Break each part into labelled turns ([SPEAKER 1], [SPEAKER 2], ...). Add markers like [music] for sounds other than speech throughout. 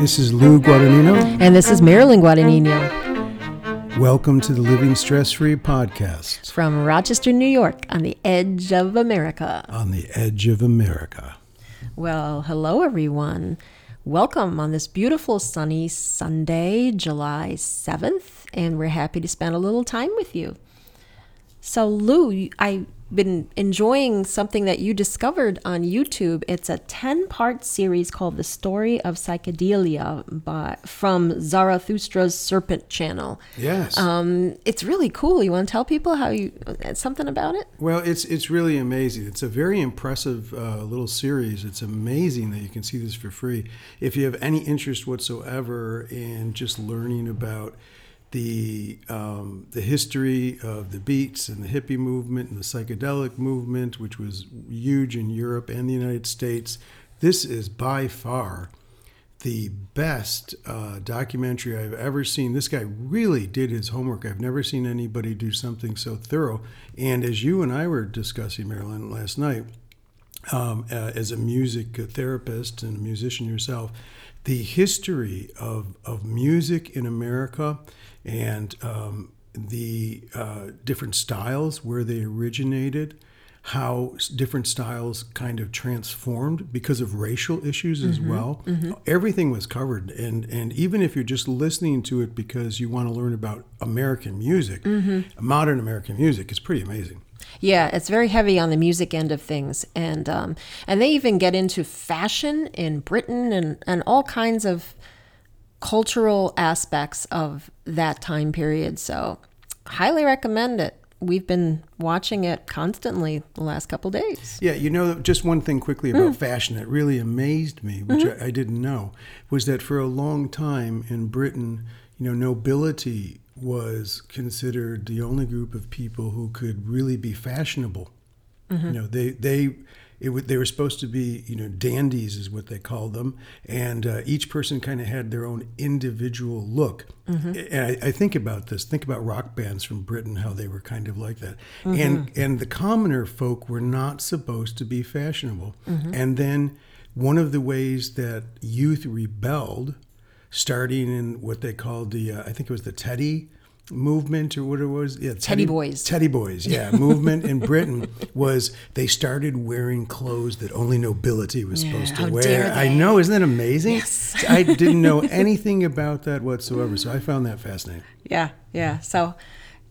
[SPEAKER 1] This is Lou Guadagnino.
[SPEAKER 2] And this is Marilyn Guadagnino
[SPEAKER 1] Welcome to the Living Stress Free podcast
[SPEAKER 2] from Rochester, New York, on the edge of America.
[SPEAKER 1] on the edge of America.
[SPEAKER 2] Well, hello, everyone. Welcome on this beautiful sunny Sunday, July 7th, and we're happy to spend a little time with you. So, Lou, I've been enjoying something that you discovered on YouTube. It's a 10 part series called The Story of Psychedelia by, from Zarathustra's Serpent Channel.
[SPEAKER 1] Yes.
[SPEAKER 2] Um, it's really cool. You want to tell people how you something about it?
[SPEAKER 1] well, it's it's really amazing. It's a very impressive uh, little series. It's amazing that you can see this for free. If you have any interest whatsoever in just learning about the um, the history of the beats and the hippie movement and the psychedelic movement, which was huge in Europe and the United States, this is by far the best uh, documentary I've ever seen. This guy really did his homework. I've never seen anybody do something so thorough. And as you and I were discussing, Marilyn, last night, um, uh, as a music therapist and a musician yourself, the history of, of music in America and um, the uh, different styles, where they originated, how different styles kind of transformed because of racial issues as well. Everything was covered, and and even if you're just listening to it because you want to learn about American music, modern American music, it's pretty amazing.
[SPEAKER 2] Yeah, it's very heavy on the music end of things, and um, and they even get into fashion in Britain and and all kinds of cultural aspects of that time period. So, highly recommend it. We've been watching it constantly the last couple days.
[SPEAKER 1] Yeah, you know, just one thing quickly about mm. fashion that really amazed me, which mm-hmm. I, I didn't know, was that for a long time in Britain, you know, nobility was considered the only group of people who could really be fashionable. Mm-hmm. You know, they they it, they were supposed to be you know dandies is what they called them, and uh, each person kind of had their own individual look. And I, I think about this. Think about rock bands from Britain, how they were kind of like that, and and the commoner folk were not supposed to be fashionable. And then one of the ways that youth rebelled starting in what they called the uh, I think it was the Teddy movement or what it was yeah
[SPEAKER 2] Teddy Boys.
[SPEAKER 1] Teddy Boys yeah [laughs] movement in Britain was they started wearing clothes that only nobility was supposed to wear I know isn't that amazing
[SPEAKER 2] Yes. [laughs]
[SPEAKER 1] I didn't know [laughs] anything about that whatsoever so I found that fascinating
[SPEAKER 2] Yeah, yeah. So,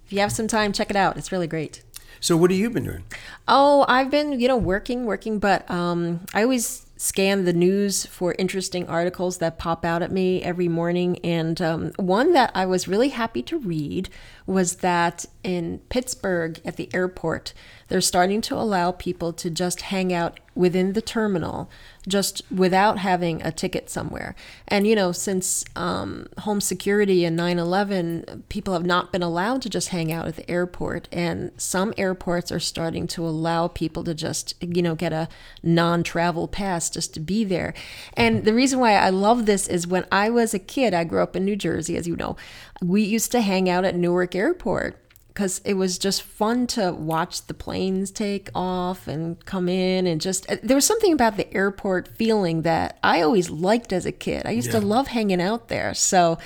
[SPEAKER 2] if you have some time, check it out. It's really great.
[SPEAKER 1] so what have you been doing
[SPEAKER 2] Oh, I've been, you know, working, working, but um, I always scan the news for interesting articles that pop out at me every morning. And um, one that I was really happy to read was that in Pittsburgh at the airport, they're starting to allow people to just hang out within the terminal just without having a ticket somewhere. And, you know, since um, home security and 9 11, people have not been allowed to just hang out at the airport. And some airports are starting to allow people to just, you know, get a non travel pass just to be there. And the reason why I love this is when I was a kid, I grew up in New Jersey, as you know, we used to hang out at Newark Airport because it was just fun to watch the planes take off and come in and just uh, there was something about the airport feeling that I always liked as a kid. I used to love hanging out there. So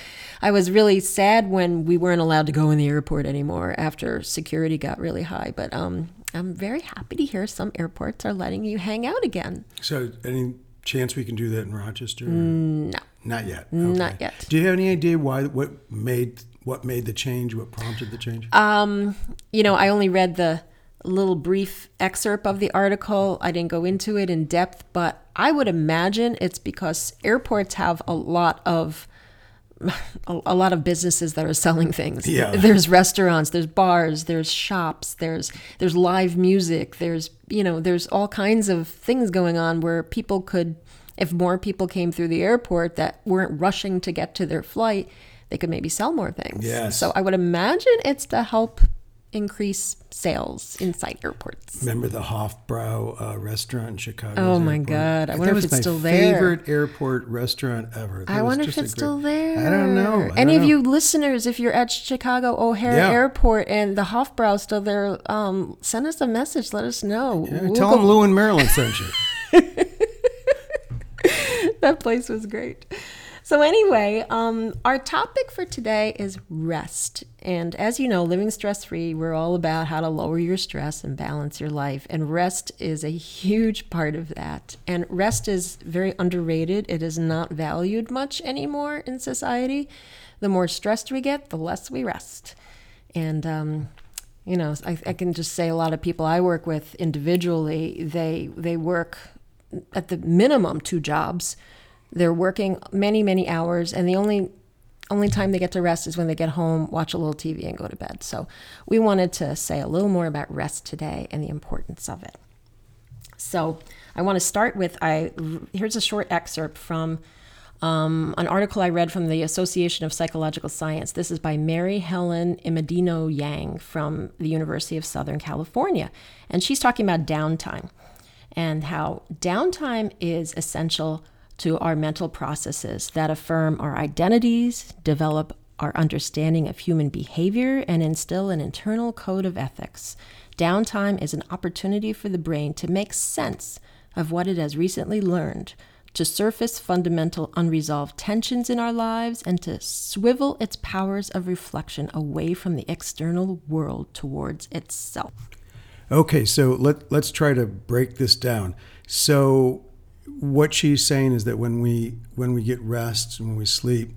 [SPEAKER 2] I was really sad when we weren't allowed to go in the airport anymore after security got really high, but um I'm very happy to hear some airports are letting you hang out again.
[SPEAKER 1] so any chance we can do that in Rochester
[SPEAKER 2] No.
[SPEAKER 1] not yet
[SPEAKER 2] Not yet.
[SPEAKER 1] do you have any idea why what made what made the change what prompted the change
[SPEAKER 2] Um, you know, I only read the little brief excerpt of the article. I didn't go into it in depth, but I would imagine it's because airports have a lot of a, a lot of businesses that are selling things.
[SPEAKER 1] Yeah.
[SPEAKER 2] There's restaurants, there's bars, there's shops, there's there's live music, there's you know, there's all kinds of things going on where people could if more people came through the airport that weren't rushing to get to their flight, they could maybe sell more things.
[SPEAKER 1] Yes.
[SPEAKER 2] So I would imagine it's to help increase sales inside airports.
[SPEAKER 1] Remember the Hofbrau uh, restaurant in Chicago?
[SPEAKER 2] Oh my God. I wonder if it's still there.
[SPEAKER 1] Favorite airport restaurant ever. That
[SPEAKER 2] I wonder if it's
[SPEAKER 1] great-
[SPEAKER 2] still there.
[SPEAKER 1] I don't know. I
[SPEAKER 2] Any
[SPEAKER 1] don't
[SPEAKER 2] of
[SPEAKER 1] know.
[SPEAKER 2] you listeners, if you're at Chicago O'Hare
[SPEAKER 1] Yeah.
[SPEAKER 2] Airport and the Hofbrau still there, um, send us a message. Let us know.
[SPEAKER 1] Yeah,
[SPEAKER 2] We'll
[SPEAKER 1] tell
[SPEAKER 2] go-
[SPEAKER 1] them Lou and Marilyn sent you. [laughs]
[SPEAKER 2] that place was great. So, anyway, um, our topic for today is rest. And as you know, living stress free, we're all about how to lower your stress and balance your life. And rest is a huge part of that. And rest is very underrated, it is not valued much anymore in society. The more stressed we get, the less we rest. And, um, you know, I, I can just say a lot of people I work with individually, they they work at the minimum two jobs they're working many, many hours, and the only only time they get to rest is when they get home, watch a little TV, and go to bed. So, we wanted to say a little more about rest today and the importance of it. So, I want to start with I here's a short excerpt from um, an article I read from the Association of Psychological Science. This is by Mary Helen Immordino Yang from the University of Southern California, and she's talking about downtime and how downtime is essential to our mental processes that affirm our identities, develop our understanding of human behavior, and instill an internal code of ethics. Downtime is an opportunity for the brain to make sense of what it has recently learned, to surface fundamental unresolved tensions in our lives, and to swivel its powers of reflection away from the external world towards itself.
[SPEAKER 1] Okay, so let, let's try to break this down. So, what she's saying is that when we when we get rest when we sleep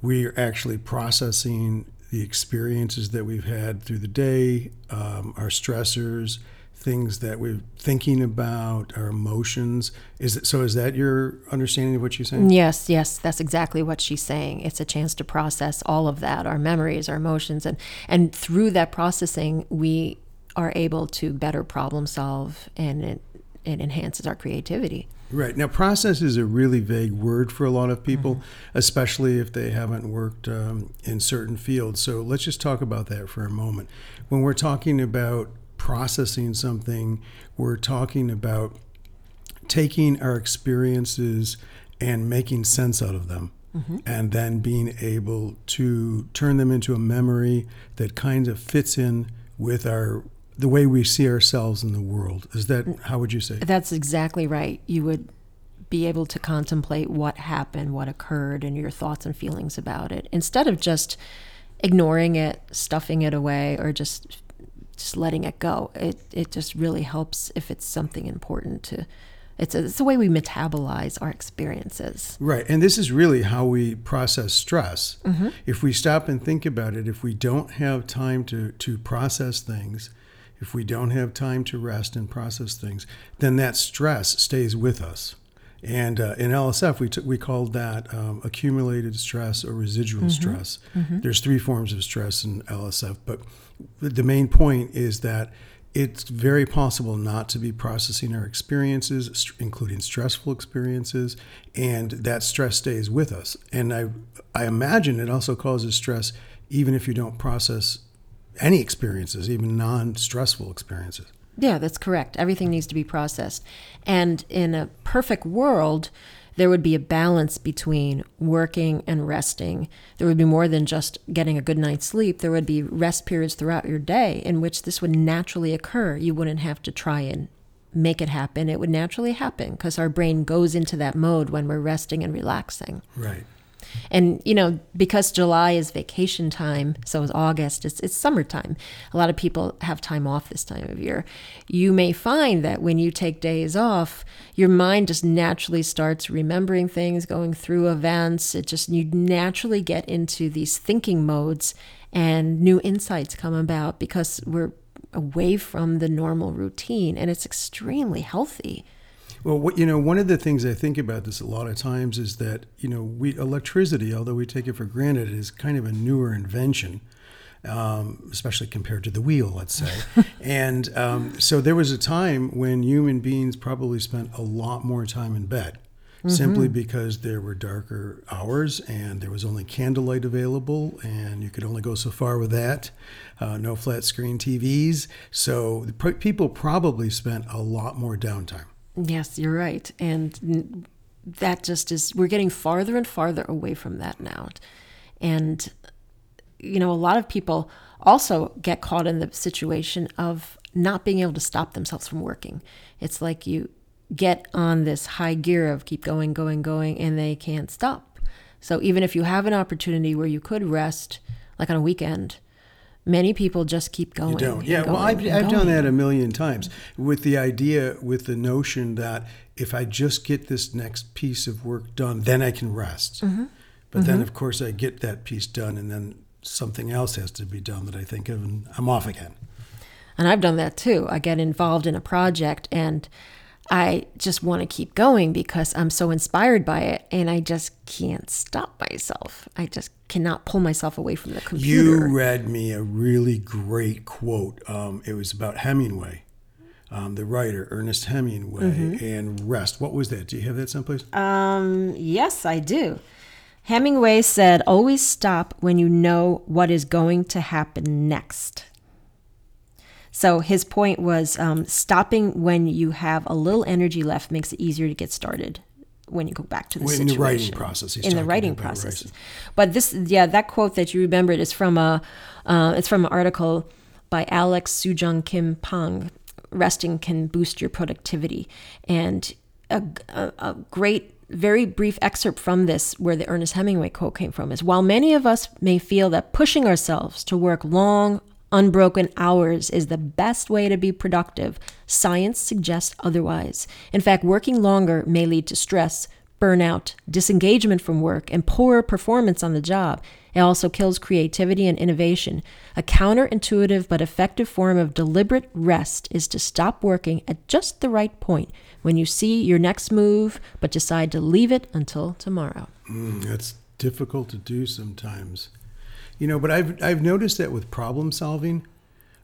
[SPEAKER 1] we're actually processing the experiences that we've had through the day um, our stressors things that we're thinking about our emotions. Is it so is that your understanding of what she's saying?
[SPEAKER 2] Yes yes that's exactly what she's saying. It's a chance to process all of that our memories our emotions and and through that processing we are able to better problem solve and it, it enhances our creativity
[SPEAKER 1] Right. Now, process is a really vague word for a lot of people, mm-hmm. especially if they haven't worked um, in certain fields. So let's just talk about that for a moment. When we're talking about processing something, we're talking about taking our experiences and making sense out of them. Mm-hmm. And then being able to turn them into a memory that kind of fits in with our the way we see ourselves in the world. Is that how would you say?
[SPEAKER 2] That's exactly right. You would be able to contemplate what happened, what occurred, and your thoughts and feelings about it instead of just ignoring it, stuffing it away, or just just letting it go. It it just really helps if it's something important to. It's a, it's the way we metabolize our experiences.
[SPEAKER 1] Right. And this is really how we process stress. Mm-hmm. If we stop and think about it, if we don't have time to, to process things, if we don't have time to rest and process things, then that stress stays with us. And uh, in LSF, we, t- we called that um, accumulated stress or residual mm-hmm. stress. Mm-hmm. There's three forms of stress in LSF, but the main point is that it's very possible not to be processing our experiences, including stressful experiences, and that stress stays with us. And I, I imagine it also causes stress even if you don't process any experiences, even non stressful experiences.
[SPEAKER 2] Yeah, that's correct. Everything needs to be processed. And in a perfect world, there would be a balance between working and resting. There would be more than just getting a good night's sleep. There would be rest periods throughout your day in which this would naturally occur. You wouldn't have to try and make it happen. It would naturally happen because our brain goes into that mode when we're resting and relaxing.
[SPEAKER 1] Right.
[SPEAKER 2] And you know, because July is vacation time, so is August. It's it's summertime. A lot of people have time off this time of year. You may find that when you take days off, your mind just naturally starts remembering things, going through events. It just you naturally get into these thinking modes, and new insights come about because we're away from the normal routine, and it's extremely healthy.
[SPEAKER 1] Well, what, you know, one of the things I think about this a lot of times is that you know, we electricity, although we take it for granted, is kind of a newer invention. Um, especially compared to the wheel, let's say. [laughs] and um, so there was a time when human beings probably spent a lot more time in bed. Mm-hmm. Simply because there were darker hours and there was only candlelight available, and you could only go so far with that. Uh, no flat screen TVs. So people probably spent a lot more downtime.
[SPEAKER 2] Yes, you're right. And that just is, we're getting farther and farther away from that now. And, you know, a lot of people also get caught in the situation of not being able to stop themselves from working. It's like you get on this high gear of keep going, going, going, and they can't stop. So even if you have an opportunity where you could rest, like on a weekend, many people just keep going.
[SPEAKER 1] You don't. Yeah, well, I've, I've done that a million times with the idea, with the notion that if I just get this next piece of work done, then I can rest.
[SPEAKER 2] Mm-hmm.
[SPEAKER 1] But then, of course, I get that piece done, and then something else has to be done that I think of, and I'm off again.
[SPEAKER 2] And I've done that too. I get involved in a project and I just want to keep going because I'm so inspired by it and I just can't stop myself. I just cannot pull myself away from the computer.
[SPEAKER 1] You read me a really great quote. Um, it was about Hemingway, um, the writer Ernest Hemingway,
[SPEAKER 2] Mm-hmm.
[SPEAKER 1] and rest. What was that? Do you have that someplace?
[SPEAKER 2] Um, yes, I do. Hemingway said, always stop when you know what is going to happen next. So his point was um, stopping when you have a little energy left makes it easier to get started when you go back to the
[SPEAKER 1] Well, in
[SPEAKER 2] situation.
[SPEAKER 1] the writing process,
[SPEAKER 2] in the writing process.
[SPEAKER 1] writing.
[SPEAKER 2] But this, yeah, that quote that you remembered is from a, uh, it's from an article by Alex Soojung Kim Pang. Resting can boost your productivity, and a, a, a great, very brief excerpt from this, where the Ernest Hemingway quote came from, is while many of us may feel that pushing ourselves to work long, unbroken hours is the best way to be productive, science suggests otherwise. In fact, working longer may lead to stress, burnout, disengagement from work, and poorer performance on the job. It also kills creativity and innovation. A counterintuitive but effective form of deliberate rest is to stop working at just the right point when you see your next move, but decide to leave it until tomorrow.
[SPEAKER 1] Mm, that's difficult to do sometimes. You know, but I've I've noticed that with problem solving.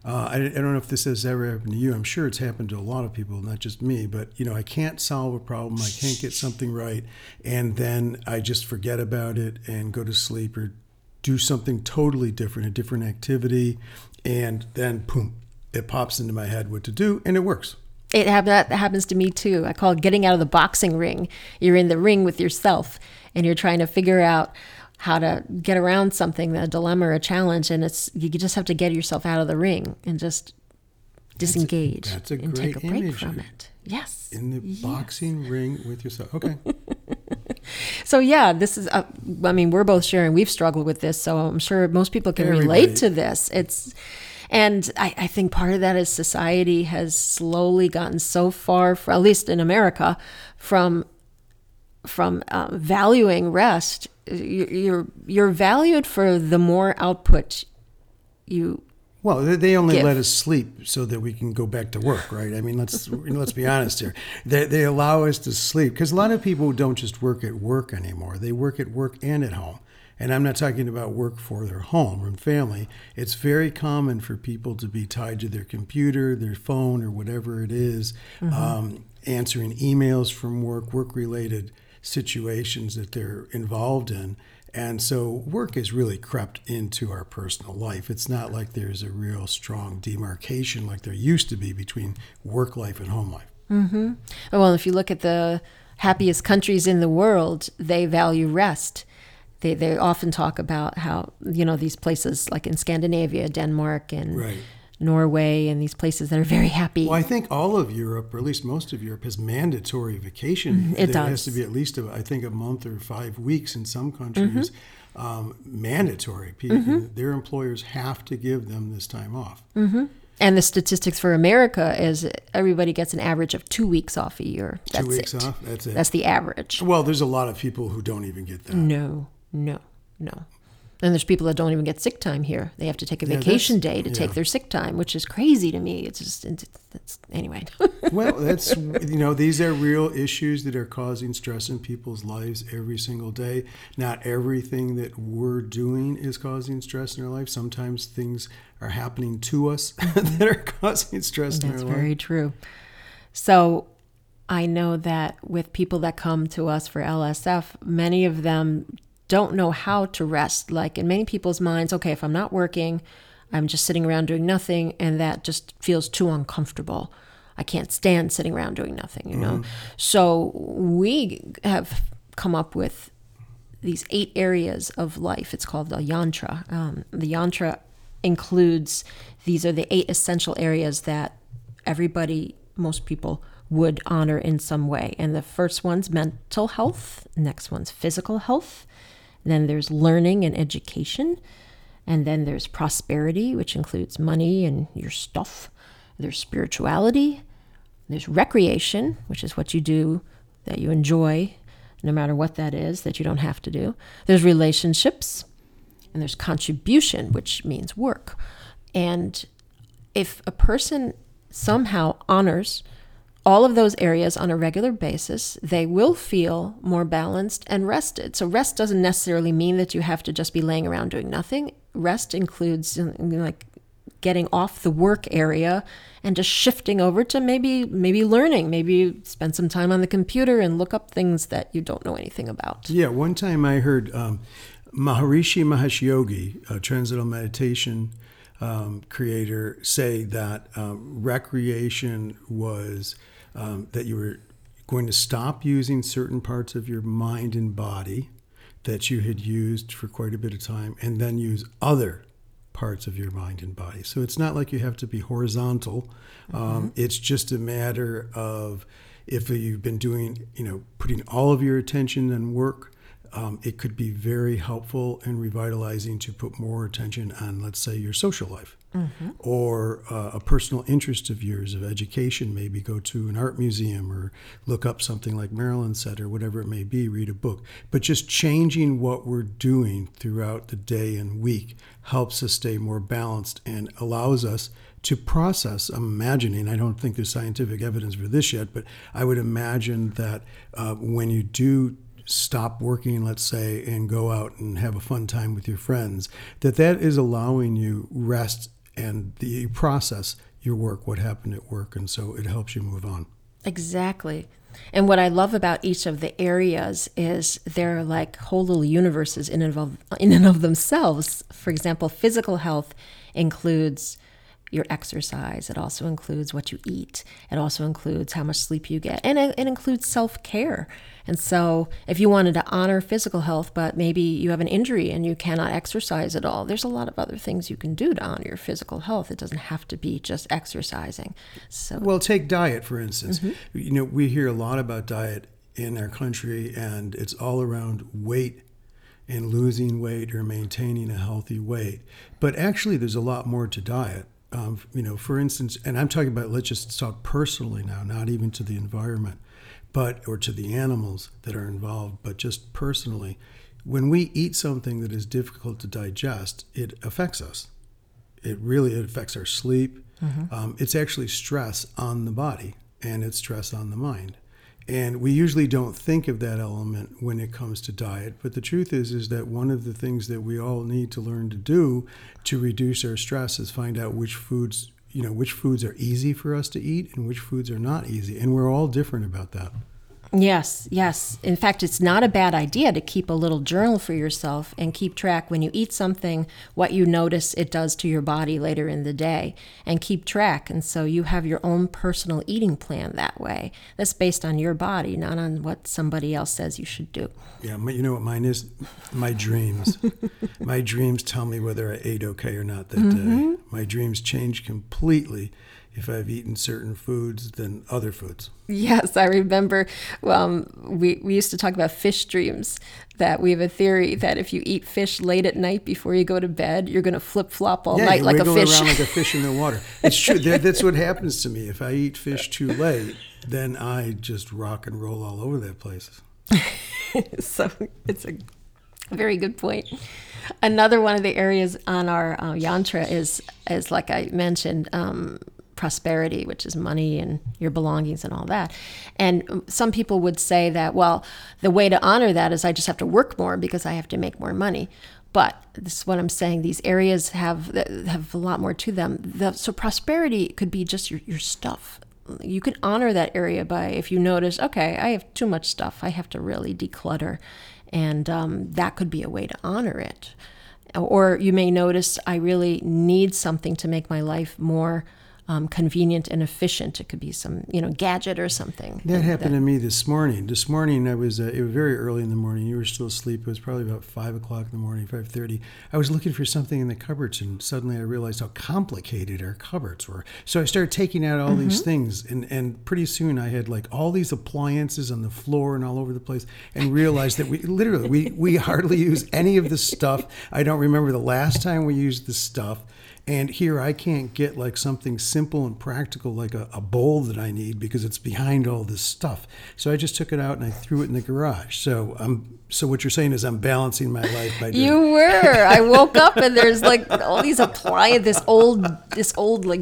[SPEAKER 1] Uh, I, I don't know if this has ever happened to you. I'm sure it's happened to a lot of people, not just me. But you know, I can't solve a problem. I can't get something right, and then I just forget about it and go to sleep or do something totally different, a different activity, and then boom, it pops into my head what to do, and it works.
[SPEAKER 2] It hap- that happens to me too. I call it getting out of the boxing ring. You're in the ring with yourself, and you're trying to figure out how to get around something, a dilemma or a challenge, and it's you just have to get yourself out of the ring and just disengage
[SPEAKER 1] that's a
[SPEAKER 2] and take a break from it. Yes.
[SPEAKER 1] In the boxing ring with yourself. Okay. [laughs]
[SPEAKER 2] So yeah, this is. Uh, I mean, we're both sharing. We've struggled with this, so I'm sure most people can
[SPEAKER 1] Everybody.
[SPEAKER 2] relate to this. It's, and I, I think part of that is society has slowly gotten so far, for, at least in America, from from uh, valuing rest. You- You're you're valued for the more output you
[SPEAKER 1] Well, they- they only
[SPEAKER 2] Give.
[SPEAKER 1] let us sleep so that we can go back to work, right? I mean, let's let's be honest here. They they allow us to sleep because a lot of people don't just work at work anymore. They work at work and at home. And I'm not talking about work for their home and family. It's very common for people to be tied to their computer, their phone, or whatever it is, um, answering emails from work, work related situations that they're involved in. And so work has really crept into our personal life. It's not like there's a real strong demarcation like there used to be between work life and home life. Mm-hmm.
[SPEAKER 2] Well, if you look at the happiest countries in the world, they value rest. They, they often talk about how, you know, these places like in Scandinavia, Denmark, and
[SPEAKER 1] Right.
[SPEAKER 2] Norway, and these places that are very happy.
[SPEAKER 1] Well, I think all of Europe, or at least most of Europe, has mandatory vacation.
[SPEAKER 2] Mm-hmm. it
[SPEAKER 1] there has to be at least, a, I think, a month or five weeks in some countries.
[SPEAKER 2] Mm-hmm.
[SPEAKER 1] Um, mandatory. People, Their employers have to give them this time off.
[SPEAKER 2] And the statistics for America is everybody gets an average of two weeks off a year. That's
[SPEAKER 1] Two weeks
[SPEAKER 2] it.
[SPEAKER 1] off. That's it.
[SPEAKER 2] That's the average.
[SPEAKER 1] well, there's a lot of people who don't even get that.
[SPEAKER 2] No, no, no. And there's people that don't even get sick time here. They have to take a
[SPEAKER 1] Yeah,
[SPEAKER 2] vacation day to take their sick time, which is crazy to me. It's just, it's, it's anyway. [laughs]
[SPEAKER 1] well, that's you know these are real issues that are causing stress in people's lives every single day. Not everything that we're doing is causing stress in our life. Sometimes things are happening to us [laughs] that are causing stress in
[SPEAKER 2] That's
[SPEAKER 1] our life.
[SPEAKER 2] very true. So I know that with people that come to us for LSF, many of them don't know how to rest. Like in many people's minds, okay, if I'm not working, I'm just sitting around doing nothing, and that just feels too uncomfortable. I can't stand sitting around doing nothing, you know? So we have come up with these eight areas of life. It's called the yantra. Um, the yantra includes these are the eight essential areas that everybody, most people, would honor in some way. And the first one's mental health. Next one's physical health. Then there's learning and education. And then there's prosperity, which includes money and your stuff. There's spirituality. There's recreation, which is what you do that you enjoy, no matter what that is, that you don't have to do. There's relationships. And there's contribution, which means work. And if a person somehow honors all of those areas on a regular basis, they will feel more balanced and rested. So, rest doesn't necessarily mean that you have to just be laying around doing nothing. Rest includes like getting off the work area and just shifting over to maybe maybe learning maybe spend some time on the computer and look up things that you don't know anything about
[SPEAKER 1] yeah one time i heard um, maharishi mahesh yogi a transcendental meditation um, creator say that um, recreation was um, that you were going to stop using certain parts of your mind and body that you had used for quite a bit of time and then use other parts of your mind and body. So it's not like you have to be horizontal. Um, mm-hmm. it's just a matter of if you've been doing, you know, putting all of your attention and work um, it could be very helpful and revitalizing to put more attention on, let's say, your social life mm-hmm. or uh, a personal interest of yours of education. Maybe go to an art museum or look up something like Marilyn said or whatever it may be, read a book. But just changing what we're doing throughout the day and week helps us stay more balanced and allows us to process. I'm imagining, I don't think there's scientific evidence for this yet, but I would imagine that uh, when you do stop working, let's say, and go out and have a fun time with your friends, that that is allowing you rest and the process your work, what happened at work, and so it helps you move on.
[SPEAKER 2] Exactly. And what I love about each of the areas is they're like whole little universes in and of, in and of themselves. For example, physical health includes your exercise. It also includes what you eat. It also includes how much sleep you get. And it, it includes self care. And so, if you wanted to honor physical health, but maybe you have an injury and you cannot exercise at all, there's a lot of other things you can do to honor your physical health. It doesn't have to be just exercising. So,
[SPEAKER 1] well, take diet for instance. Mm-hmm. You know, we hear a lot about diet in our country, and it's all around weight and losing weight or maintaining a healthy weight. But actually, there's a lot more to diet. Um, you know, for instance, and I'm talking about let's just talk personally now, not even to the environment but or to the animals that are involved, but just personally, when we eat something that is difficult to digest, it affects us. It really it affects our sleep. Mm-hmm. Um, it's actually stress on the body and it's stress on the mind. And we usually don't think of that element when it comes to diet, but the truth is is that one of the things that we all need to learn to do to reduce our stress is find out which foods you know which foods are easy for us to eat and which foods are not easy and we're all different about that
[SPEAKER 2] Yes, yes. In fact, it's not a bad idea to keep a little journal for yourself and keep track when you eat something, what you notice it does to your body later in the day, and keep track. And so you have your own personal eating plan that way. That's based on your body, not on what somebody else says you should do.
[SPEAKER 1] Yeah, you know what mine is? My dreams. [laughs] my dreams tell me whether I ate okay or not that mm-hmm. day. My dreams change completely if I've eaten certain foods than other foods.
[SPEAKER 2] Yes, I remember um, we, we used to talk about fish dreams. That we have a theory that if you eat fish late at night before you go to bed, you're going to flip flop all
[SPEAKER 1] yeah,
[SPEAKER 2] night like a fish.
[SPEAKER 1] around like a [laughs] fish in the water. It's true. that's what happens to me. If I eat fish too late, then I just rock and roll all over that place. [laughs]
[SPEAKER 2] so it's a very good point. Another one of the areas on our uh, yantra is, is like I mentioned, um, prosperity, which is money and your belongings and all that. And some people would say that, well, the way to honor that is I just have to work more because I have to make more money. But this is what I'm saying. These areas have have a lot more to them. The, so prosperity could be just your, your stuff. You can honor that area by if you notice, okay, I have too much stuff. I have to really declutter, and um, that could be a way to honor it. Or you may notice I really need something to make my life more um, convenient and efficient. It could be some, you know, gadget or something.
[SPEAKER 1] That happened to me this morning. This morning, I was uh, it was very early in the morning. You were still asleep. It was probably about five o'clock in the morning, five thirty. I was looking for something in the cupboards, and suddenly I realized how complicated our cupboards were. So I started taking out all mm-hmm. these things, and and pretty soon I had like all these appliances on the floor and all over the place, and realized that we [laughs] literally we we hardly use any of the stuff. I don't remember the last time we used the stuff. And here I can't get like something simple and practical like a, a, bowl that I need because it's behind all this stuff. So I just took it out and I threw it in the garage. So I'm so what you're saying is I'm balancing my life by doing
[SPEAKER 2] You were. I woke up and there's like all these apply this old this old like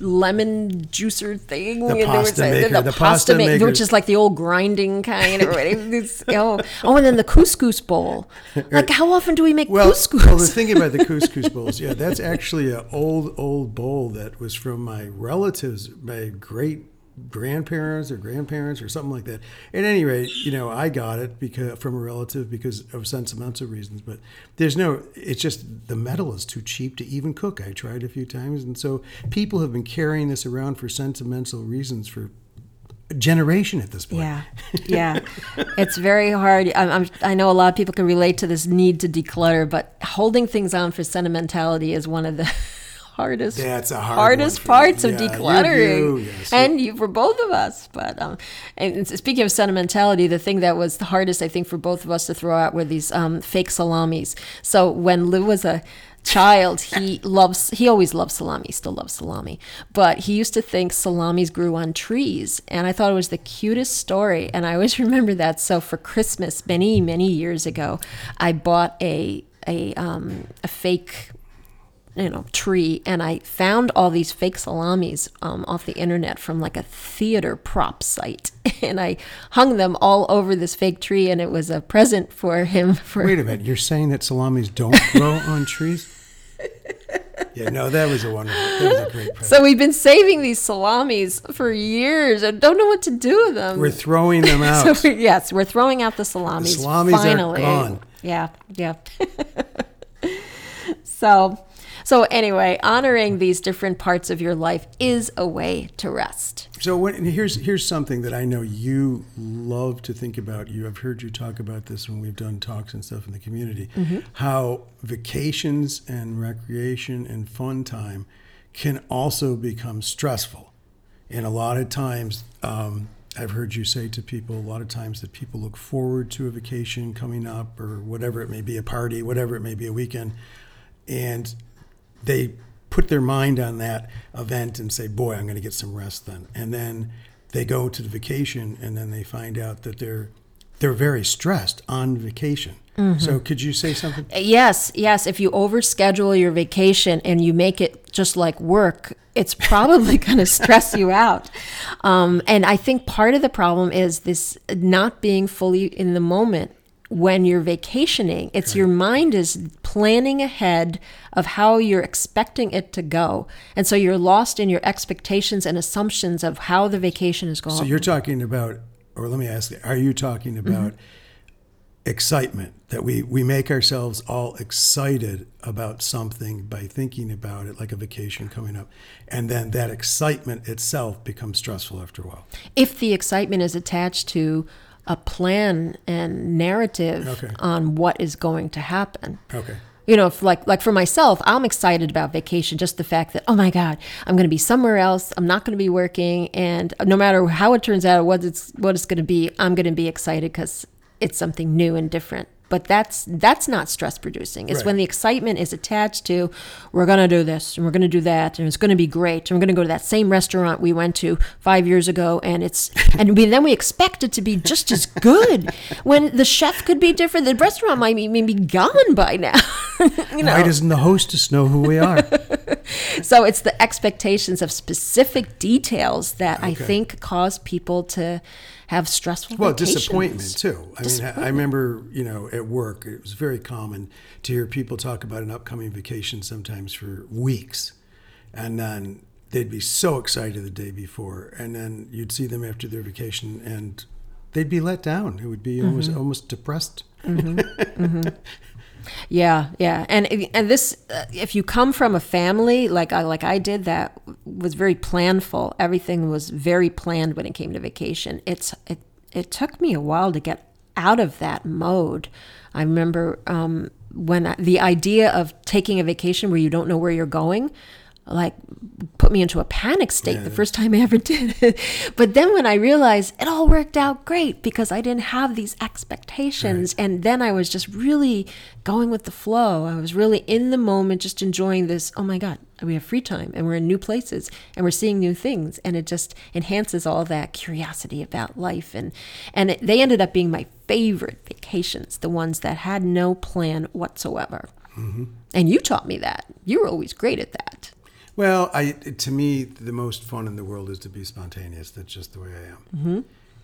[SPEAKER 2] lemon juicer thing.
[SPEAKER 1] The pasta maker. The, the pasta, maker.
[SPEAKER 2] Which is like the old grinding kind. Or [laughs] oh, oh, and then the couscous bowl. Like, how often do we make
[SPEAKER 1] well,
[SPEAKER 2] couscous?
[SPEAKER 1] Well, the thing about the couscous bowls, yeah, that's actually an old, old bowl that was from my relatives, my great grandparents or grandparents or something like that. At any rate, you know, I got it because from a relative because of sentimental reasons. But there's no. It's just the metal is too cheap to even cook. I tried a few times, and so people have been carrying this around for sentimental reasons for a generation at this point.
[SPEAKER 2] Yeah, yeah, [laughs] it's very hard. I'm, I'm, i know a lot of people can relate to this need to declutter, but holding things on for sentimentality is one of the [laughs] hardest
[SPEAKER 1] That's a hard
[SPEAKER 2] hardest parts of decluttering. you, yes, and you for both of us but um and speaking of sentimentality the thing that was the hardest i think for both of us to throw out were these um, fake salamis. So when lou was a child he [laughs] loves he always loved salami still loves salami. But he used to think salamis grew on trees and i thought it was the cutest story. And i always [laughs] remember that. So for christmas many many years ago i bought a a um, a fake you know tree and i found all these fake salamis um, off the internet from like a theater prop site. [laughs] And i hung them all over this fake tree and it was a present for him for
[SPEAKER 1] wait a minute. You're saying that salamis don't [laughs] grow on trees? Yeah no that was a wonderful that was a great present.
[SPEAKER 2] so we've been saving these salamis for years and don't know what to do with them.
[SPEAKER 1] We're throwing them [laughs] out.
[SPEAKER 2] so we, yes we're throwing out the salamis
[SPEAKER 1] the salamis finally. are gone.
[SPEAKER 2] Yeah yeah. So so, anyway, honoring these different parts of your life is a way to rest.
[SPEAKER 1] So, when, here's here's something that I know you love to think about. You, I've heard you talk about this when we've done talks and stuff in the community. Mm-hmm. How vacations and recreation and fun time can also become stressful, and a lot of times. Um, I've heard you say to people a lot of times that people look forward to a vacation coming up or whatever it may be, a party, whatever it may be, a weekend. And they put their mind on that event and say, "Boy, I'm going to get some rest then." And then they go to the vacation, and then they find out that they're they're very stressed on vacation. Mm-hmm. So, could you say something?
[SPEAKER 2] Yes, yes. If you overschedule your vacation and you make it just like work, it's probably [laughs] going to stress you out. Um, and I think part of the problem is this not being fully in the moment when you're vacationing. It's your mind is planning ahead of how you're expecting it to go. And so you're lost in your expectations and assumptions of how the vacation is going.
[SPEAKER 1] So you're talking about, or let me ask you, are you talking mm-hmm. about mm-hmm. excitement? That we, we make ourselves all excited about something by thinking about it, like a vacation coming up. And then that excitement itself becomes stressful after a while.
[SPEAKER 2] If the excitement is attached to, a plan and narrative okay. on what is going to happen.
[SPEAKER 1] Okay.
[SPEAKER 2] You know, if like like for myself, I'm excited about vacation. Just the fact that oh my god, I'm going to be somewhere else. I'm not going to be working, and no matter how it turns out, what it's what it's going to be, I'm going to be excited because it's something new and different but that's that's not stress producing it's right. when the excitement is attached to we're going to do this and we're going to do that and it's going to be great and we're going to go to that same restaurant we went to five years ago and it's and we, then we expect it to be just as good [laughs] when the chef could be different the restaurant might be maybe gone by now [laughs]
[SPEAKER 1] you know? why doesn't the hostess know who we are [laughs]
[SPEAKER 2] so it's the expectations of specific details that okay. i think cause people to have stressful
[SPEAKER 1] well
[SPEAKER 2] vacations.
[SPEAKER 1] disappointment too i mean i remember you know at work it was very common to hear people talk about an upcoming vacation sometimes for weeks and then they'd be so excited the day before and then you'd see them after their vacation and they'd be let down it would be mm-hmm. almost almost depressed mm-hmm. Mm-hmm. [laughs]
[SPEAKER 2] Yeah, yeah, and and this, uh, if you come from a family like I like I did, that was very planful. Everything was very planned when it came to vacation. It's it it took me a while to get out of that mode. I remember um, when I, the idea of taking a vacation where you don't know where you're going like put me into a panic state yeah. the first time I ever [laughs] did it. but then when I realized it all worked out great because I didn't have these expectations right. and then I was just really going with the flow. I was really in the moment just enjoying this, oh my god, we have free time and we're in new places and we're seeing new things and it just enhances all that curiosity about life and and it, they ended up being my favorite vacations, the ones that had no plan whatsoever. Mm-hmm. And you taught me that. You were always great at that.
[SPEAKER 1] Well, I to me the most fun in the world is to be spontaneous. That's just the way I am. Mm-hmm.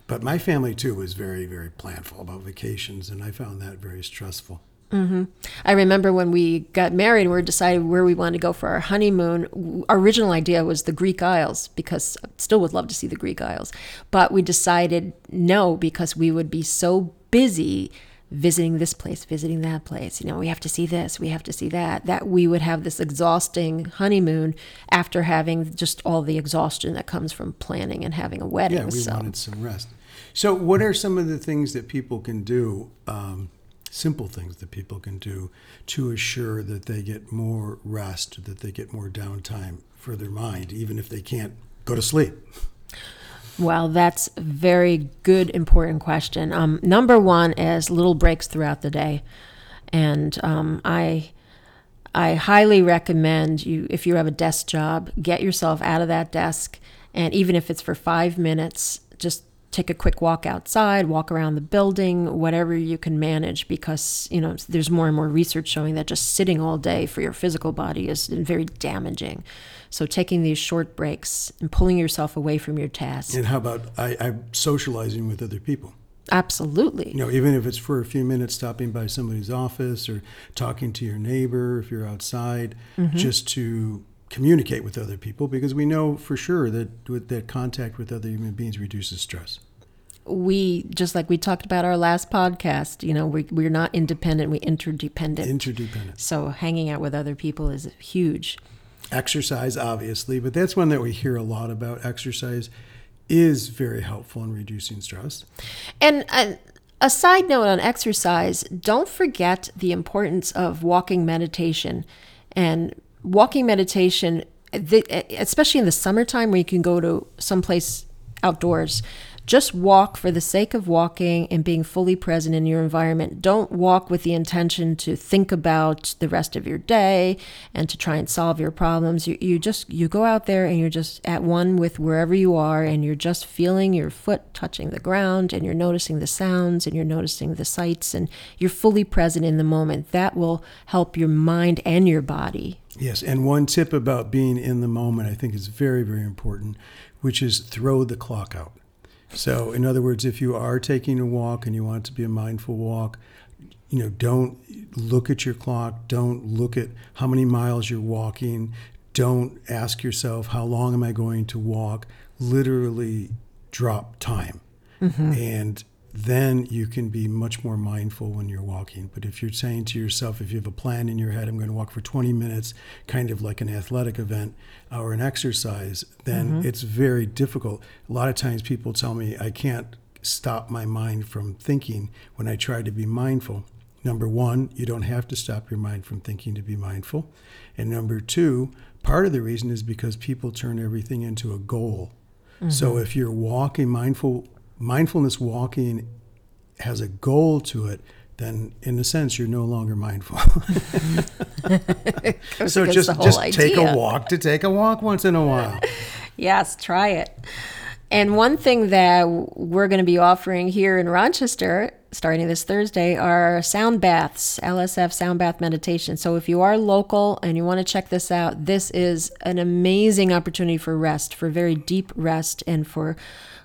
[SPEAKER 1] But my family too was very very planful about vacations, and I found that very stressful.
[SPEAKER 2] Mm-hmm. I remember when we got married and we decided where we wanted to go for our honeymoon. Our original idea was the Greek Isles because I still would love to see the Greek Isles, but we decided no because we would be so busy visiting this place, visiting that place. You know, we have to see this, we have to see that. That we would have this exhausting honeymoon after having just all the exhaustion that comes from planning and having a wedding.
[SPEAKER 1] Yeah, we so. wanted some rest. So, what are some of the things that people can do? Um, simple things that people can do to assure that they get more rest, that they get more downtime for their mind, even if they can't go to sleep.
[SPEAKER 2] Well, that's a very good, important question. Um, number one is little breaks throughout the day, and um, I I highly recommend you if you have a desk job, get yourself out of that desk, and even if it's for five minutes, just take a quick walk outside, walk around the building, whatever you can manage, because you know there's more and more research showing that just sitting all day for your physical body is very damaging. So taking these short breaks and pulling yourself away from your task.
[SPEAKER 1] And how about I, I'm socializing with other people?
[SPEAKER 2] Absolutely.
[SPEAKER 1] You know, even if it's for a few minutes, stopping by somebody's office or talking to your neighbor if you're outside, mm-hmm. just to communicate with other people, because we know for sure that that contact with other human beings reduces stress
[SPEAKER 2] we just like we talked about our last podcast you know we, we're not independent we interdependent.
[SPEAKER 1] Interdependent.
[SPEAKER 2] So hanging out with other people is huge.
[SPEAKER 1] Exercise obviously but that's one that we hear a lot about. Exercise is very helpful in reducing stress.
[SPEAKER 2] And uh, a side note on exercise don't forget the importance of walking meditation. And walking meditation especially in the summertime where you can go to someplace outdoors just walk for the sake of walking and being fully present in your environment. Don't walk with the intention to think about the rest of your day and to try and solve your problems. You, you just you go out there and you're just at one with wherever you are and you're just feeling your foot touching the ground and you're noticing the sounds and you're noticing the sights and you're fully present in the moment. That will help your mind and your body.
[SPEAKER 1] Yes, and one tip about being in the moment I think is very very important, which is throw the clock out. So, in other words, if you are taking a walk and you want it to be a mindful walk, you know, don't look at your clock. Don't look at how many miles you're walking. Don't ask yourself, how long am I going to walk? Literally drop time. Mm-hmm. And then you can be much more mindful when you're walking. But if you're saying to yourself, if you have a plan in your head, I'm going to walk for 20 minutes, kind of like an athletic event or an exercise, then mm-hmm. it's very difficult. A lot of times people tell me I can't stop my mind from thinking when I try to be mindful. Number one, you don't have to stop your mind from thinking to be mindful. And number two, part of the reason is because people turn everything into a goal. Mm-hmm. So if you're walking mindful mindfulness walking has a goal to it, then in a sense you're no longer mindful. [laughs] so just just idea. take a walk to take a walk once in a while.
[SPEAKER 2] yes, try it. And one thing that we're going to be offering here in Rochester starting this Thursday are sound baths, LSF sound bath meditation. So if you are local and you want to check this out, this is an amazing opportunity for rest, for very deep rest and for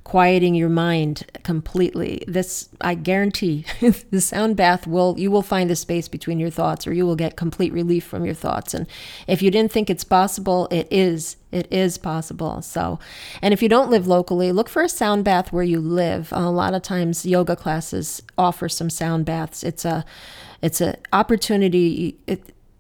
[SPEAKER 2] quieting your mind completely. This, I guarantee, [laughs] the sound bath will, you will find a space between your thoughts or you will get complete relief from your thoughts. And if you didn't think it's possible, it is. It is possible. So, and if you don't live locally, look for a sound bath where you live. A lot of times, yoga classes offer some sound baths. It's a, it's an opportunity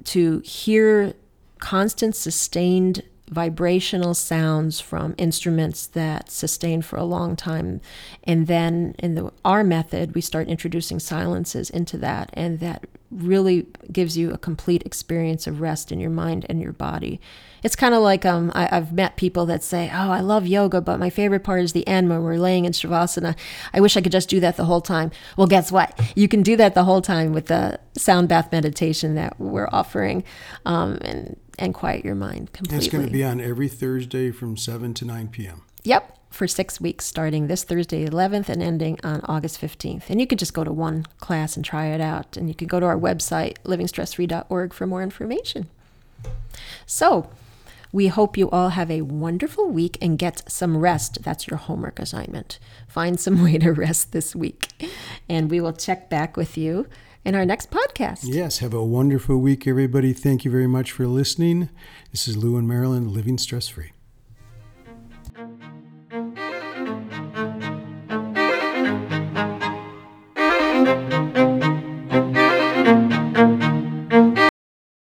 [SPEAKER 2] to hear constant, sustained vibrational sounds from instruments that sustain for a long time. And then in the our method we start introducing silences into that and that really gives you a complete experience of rest in your mind and your body. It's kind of like um, I, have met people that say oh i love yoga but my favorite part is the end when we're laying in shavasana. I wish i could just do that the whole time. Well guess what? You can do that the whole time with the sound bath meditation that we're offering. Um, and and quiet your mind completely.
[SPEAKER 1] It's going to be on every Thursday from 7 to 9 p.m.
[SPEAKER 2] Yep, for six weeks, starting this Thursday 11th and ending on August 15th. And you could just go to one class and try it out. And you can go to our website, livingstressfree.org, for more information. So, we hope you all have a wonderful week and get some rest. That's your homework assignment. Find some [laughs] way to rest this week. And we will check back with you in our next podcast.
[SPEAKER 1] Yes, have a wonderful week, everybody. Thank you very much for listening. This is Lou and Marilyn, Living Stress Free.